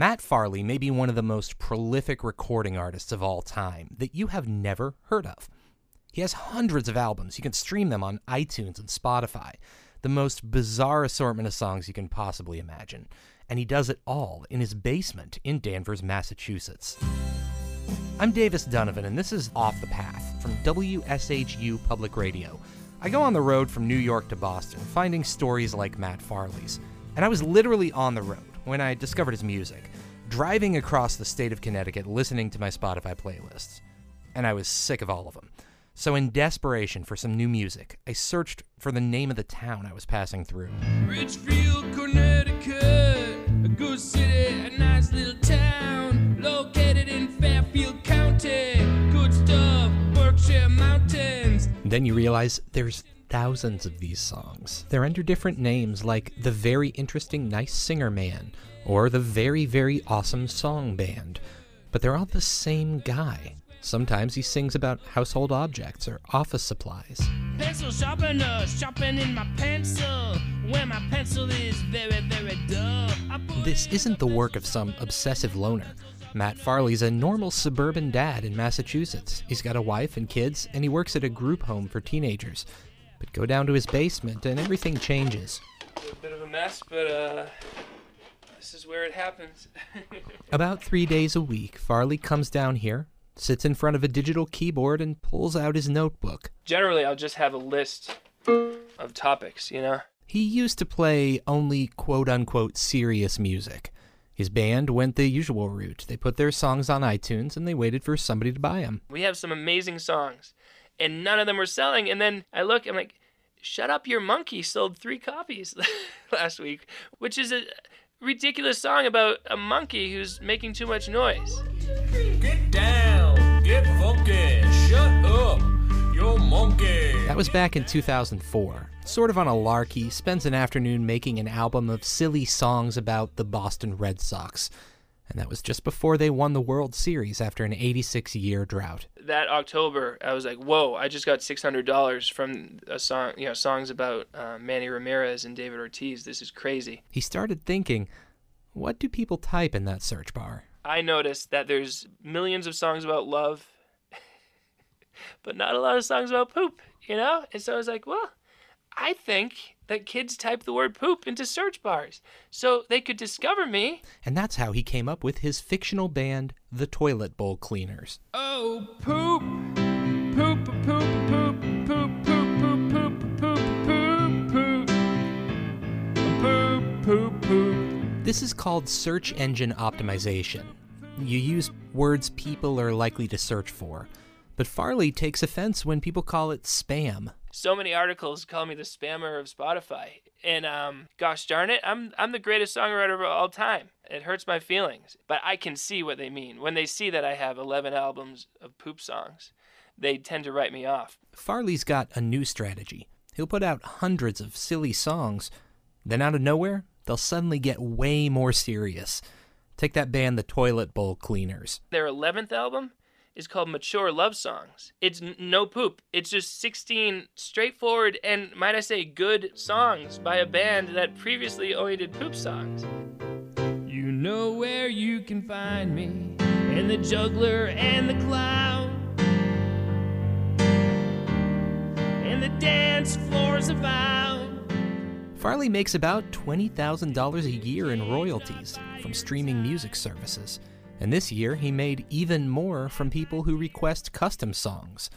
Matt Farley may be one of the most prolific recording artists of all time that you have never heard of. He has hundreds of albums. You can stream them on iTunes and Spotify. The most bizarre assortment of songs you can possibly imagine. And he does it all in his basement in Danvers, Massachusetts. I'm Davis Dunavin, and this is Off the Path from WSHU Public Radio. I go on the road from New York to Boston, finding stories like Matt Farley's. And I was literally on the road when I discovered his music, driving across the state of Connecticut listening to my Spotify playlists. And I was sick of all of them. So, in desperation for some new music, I searched for the name of the town I was passing through. Ridgefield, Connecticut, a good city, a nice little town, located in Fairfield County. Good stuff, Berkshire Mountains. Then you realize there's thousands of these songs. They're under different names like The Very Interesting Nice Singer Man or The Very, Very Awesome Song Band. But they're all the same guy. Sometimes he sings about household objects or office supplies. Pencil sharpener, sharpening in my pencil, when my pencil is very, very dull. This isn't the work of some obsessive loner. Matt Farley's a normal suburban dad in Massachusetts. He's got a wife and kids, and he works at a group home for teenagers. But go down to his basement, and everything changes. a bit of a mess, but uh, this is where it happens. About three days a week, Farley comes down here, sits in front of a digital keyboard, and pulls out his notebook. Generally, I'll just have a list of topics, you know? He used to play only quote unquote serious music. His band went the usual route. They put their songs on iTunes and they waited for somebody to buy them. We have some amazing songs, and none of them were selling. And then I look, I'm like, Shut Up Your Monkey sold three copies last week, which is a ridiculous song about a monkey who's making too much noise. Get down, get funky, shut up, you're monkey. That was back in 2004. Sort of on a lark, he spends an afternoon making an album of silly songs about the Boston Red Sox. And that was just before they won the World Series after an 86 year drought. That October, I was like, "Whoa! I just got six hundred dollars from a song, you know, songs about uh, Manny Ramirez and David Ortiz. This is crazy." He started thinking, what do people type in that search bar? I noticed that there's millions of songs about love, but not a lot of songs about poop, you know? And so I was like, well, I think that kids type the word poop into search bars so they could discover me. And that's how he came up with his fictional band, the Toilet Bowl Cleaners. Oh, poop, poop, poop, poop, poop, poop, poop, poop, poop, poop, poop, poop, poop, poop. This is called search engine optimization. You use words people are likely to search for. But Farley takes offense when people call it spam. So many articles call me the spammer of Spotify. And um, gosh darn it, I'm I'm the greatest songwriter of all time. It hurts my feelings, but I can see what they mean. When they see that I have 11 albums of poop songs, they tend to write me off. Farley's got a new strategy. He'll put out hundreds of silly songs, then out of nowhere, they'll suddenly get way more serious. Take that band, the Toilet Bowl Cleaners. Their 11th album is called Mature Love Songs. It's n- no poop. It's just 16 straightforward and, might I say, good songs by a band that previously only did poop songs. You know where you can find me, and the juggler and the clown, and the dance floors abound. Farley makes about $20,000 a year in royalties from streaming music services. And this year, he made even more from people who request custom songs.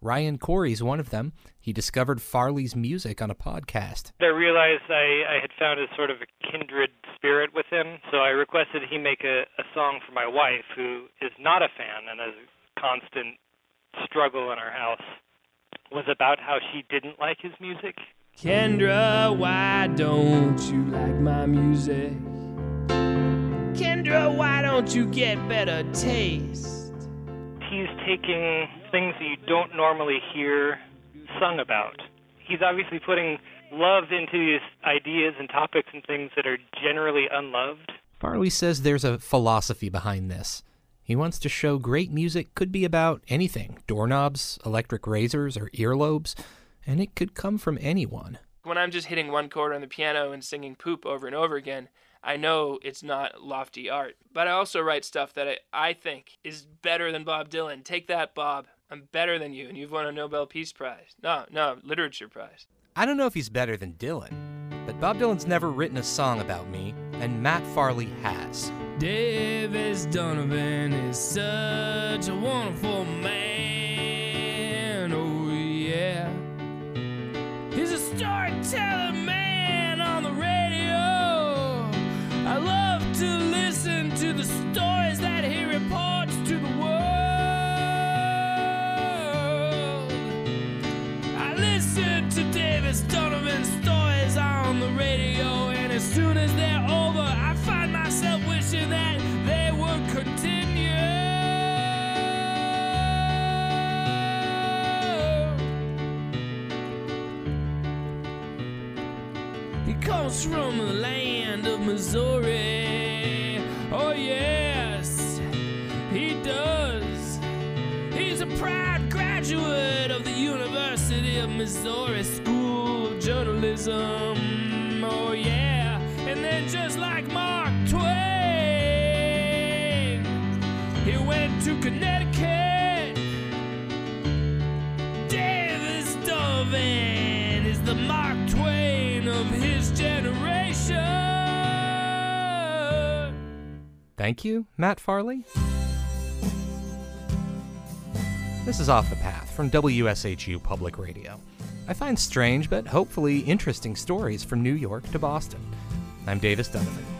Ryan Corey's one of them. He discovered Farley's music on a podcast. I realized I, I had found a sort of a kindred spirit with him, so I requested he make a, a song for my wife, who is not a fan and has a constant struggle in our house, was about how she didn't like his music. Kendra, why don't you like my music? Kendra, why don't you get better taste? He's taking things that you don't normally hear sung about. He's obviously putting love into these ideas and topics and things that are generally unloved. Farley says there's a philosophy behind this. He wants to show great music could be about anything doorknobs, electric razors, or earlobes, and it could come from anyone. When I'm just hitting one chord on the piano and singing poop over and over again, I know it's not lofty art, but I also write stuff that I, I think is better than Bob Dylan. Take that, Bob. I'm better than you, and you've won a Nobel Peace Prize. No, no, Literature Prize. I don't know if he's better than Dylan, but Bob Dylan's never written a song about me, and Matt Farley has. Davis Dunavin is such a wonderful man. Davis Dunavin's stories on the radio, and as soon as they're over, I find myself wishing that they would continue. He comes from the land of Missouri. Oh, yes, he does. He's a proud graduate of the University of Missouri School Journalism. Oh, yeah. And then, just like Mark Twain, he went to Connecticut. Davis is the Mark Twain of his generation. Thank you, Matt Farley. This is Off the Path from WSHU Public Radio. I find strange but hopefully interesting stories from New York to Boston. I'm Davis Dunavin.